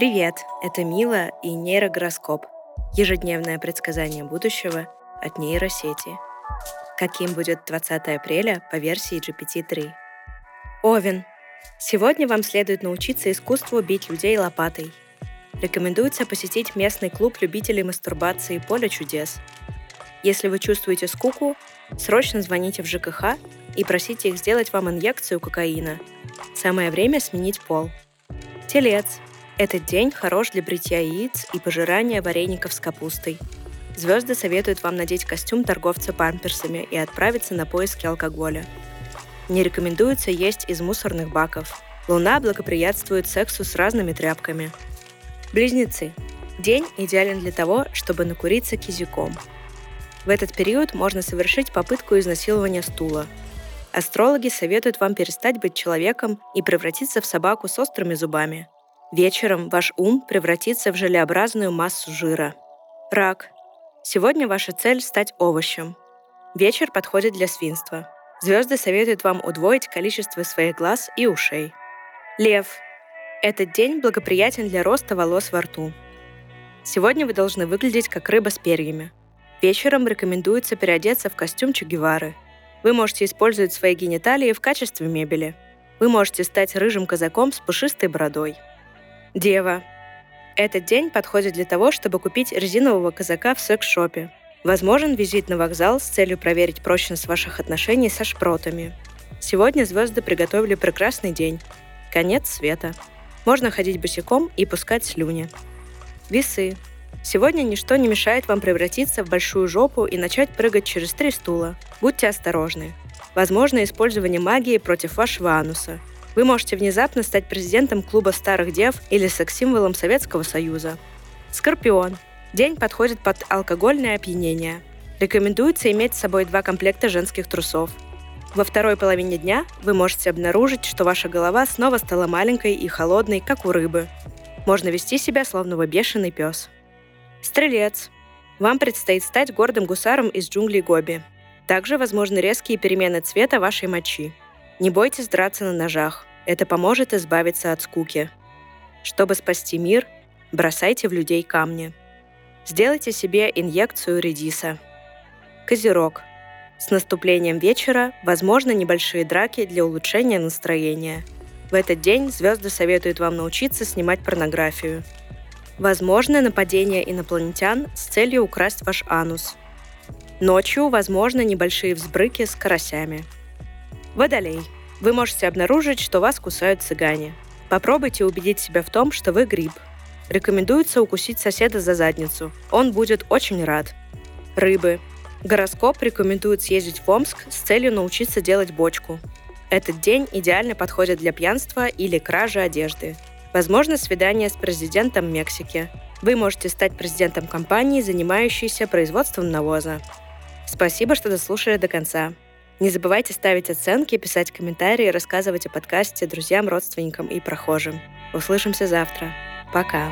Привет, это Мила и нейрогороскоп. Ежедневное предсказание будущего от нейросети. Каким будет 20 апреля по версии GPT-3? Овен. Сегодня вам следует научиться искусству бить людей лопатой. Рекомендуется посетить местный клуб любителей мастурбации «Поле чудес». Если вы чувствуете скуку, срочно звоните в ЖКХ и просите их сделать вам инъекцию кокаина. Самое время сменить пол. Телец. Этот день хорош для бритья яиц и пожирания вареников с капустой. Звезды советуют вам надеть костюм торговца памперсами и отправиться на поиски алкоголя. Не рекомендуется есть из мусорных баков. Луна благоприятствует сексу с разными тряпками. Близнецы. День идеален для того, чтобы накуриться кизиком. В этот период можно совершить попытку изнасилования стула. Астрологи советуют вам перестать быть человеком и превратиться в собаку с острыми зубами. Вечером ваш ум превратится в желеобразную массу жира. Рак. Сегодня ваша цель — стать овощем. Вечер подходит для свинства. Звезды советуют вам удвоить количество своих глаз и ушей. Лев. Этот день благоприятен для роста волос во рту. Сегодня вы должны выглядеть как рыба с перьями. Вечером рекомендуется переодеться в костюм Че. Вы можете использовать свои гениталии в качестве мебели. Вы можете стать рыжим казаком с пушистой бородой. Дева. Этот день подходит для того, чтобы купить резинового казака в секс-шопе. Возможен визит на вокзал с целью проверить прочность ваших отношений со шпротами. Сегодня звезды приготовили прекрасный день. Конец света. Можно ходить босиком и пускать слюни. Весы. Сегодня ничто не мешает вам превратиться в большую жопу и начать прыгать через три стула. Будьте осторожны. Возможно использование магии против вашего ануса – вы можете внезапно стать президентом клуба старых дев или секс-символом Советского Союза. Скорпион. День подходит под алкогольное опьянение. Рекомендуется иметь с собой два комплекта женских трусов. Во второй половине дня вы можете обнаружить, что ваша голова снова стала маленькой и холодной, как у рыбы. Можно вести себя, словно вы бешеный пес. Стрелец. Вам предстоит стать гордым гусаром из джунглей Гоби. Также возможны резкие перемены цвета вашей мочи. Не бойтесь драться на ножах. Это поможет избавиться от скуки. Чтобы спасти мир, бросайте в людей камни. Сделайте себе инъекцию редиса. Козерог. С наступлением вечера возможны небольшие драки для улучшения настроения. В этот день звезды советуют вам научиться снимать порнографию. Возможно нападение инопланетян с целью украсть ваш анус. Ночью возможны небольшие взбрыки с карасями. Водолей. Вы можете обнаружить, что вас кусают цыгане. Попробуйте убедить себя в том, что вы гриб. Рекомендуется укусить соседа за задницу. Он будет очень рад. Рыбы. Гороскоп рекомендует съездить в Омск с целью научиться делать бочку. Этот день идеально подходит для пьянства или кражи одежды. Возможно свидание с президентом Мексики. Вы можете стать президентом компании, занимающейся производством навоза. Спасибо, что дослушали до конца. Не забывайте ставить оценки, писать комментарии, рассказывать о подкасте друзьям, родственникам и прохожим. Услышимся завтра. Пока.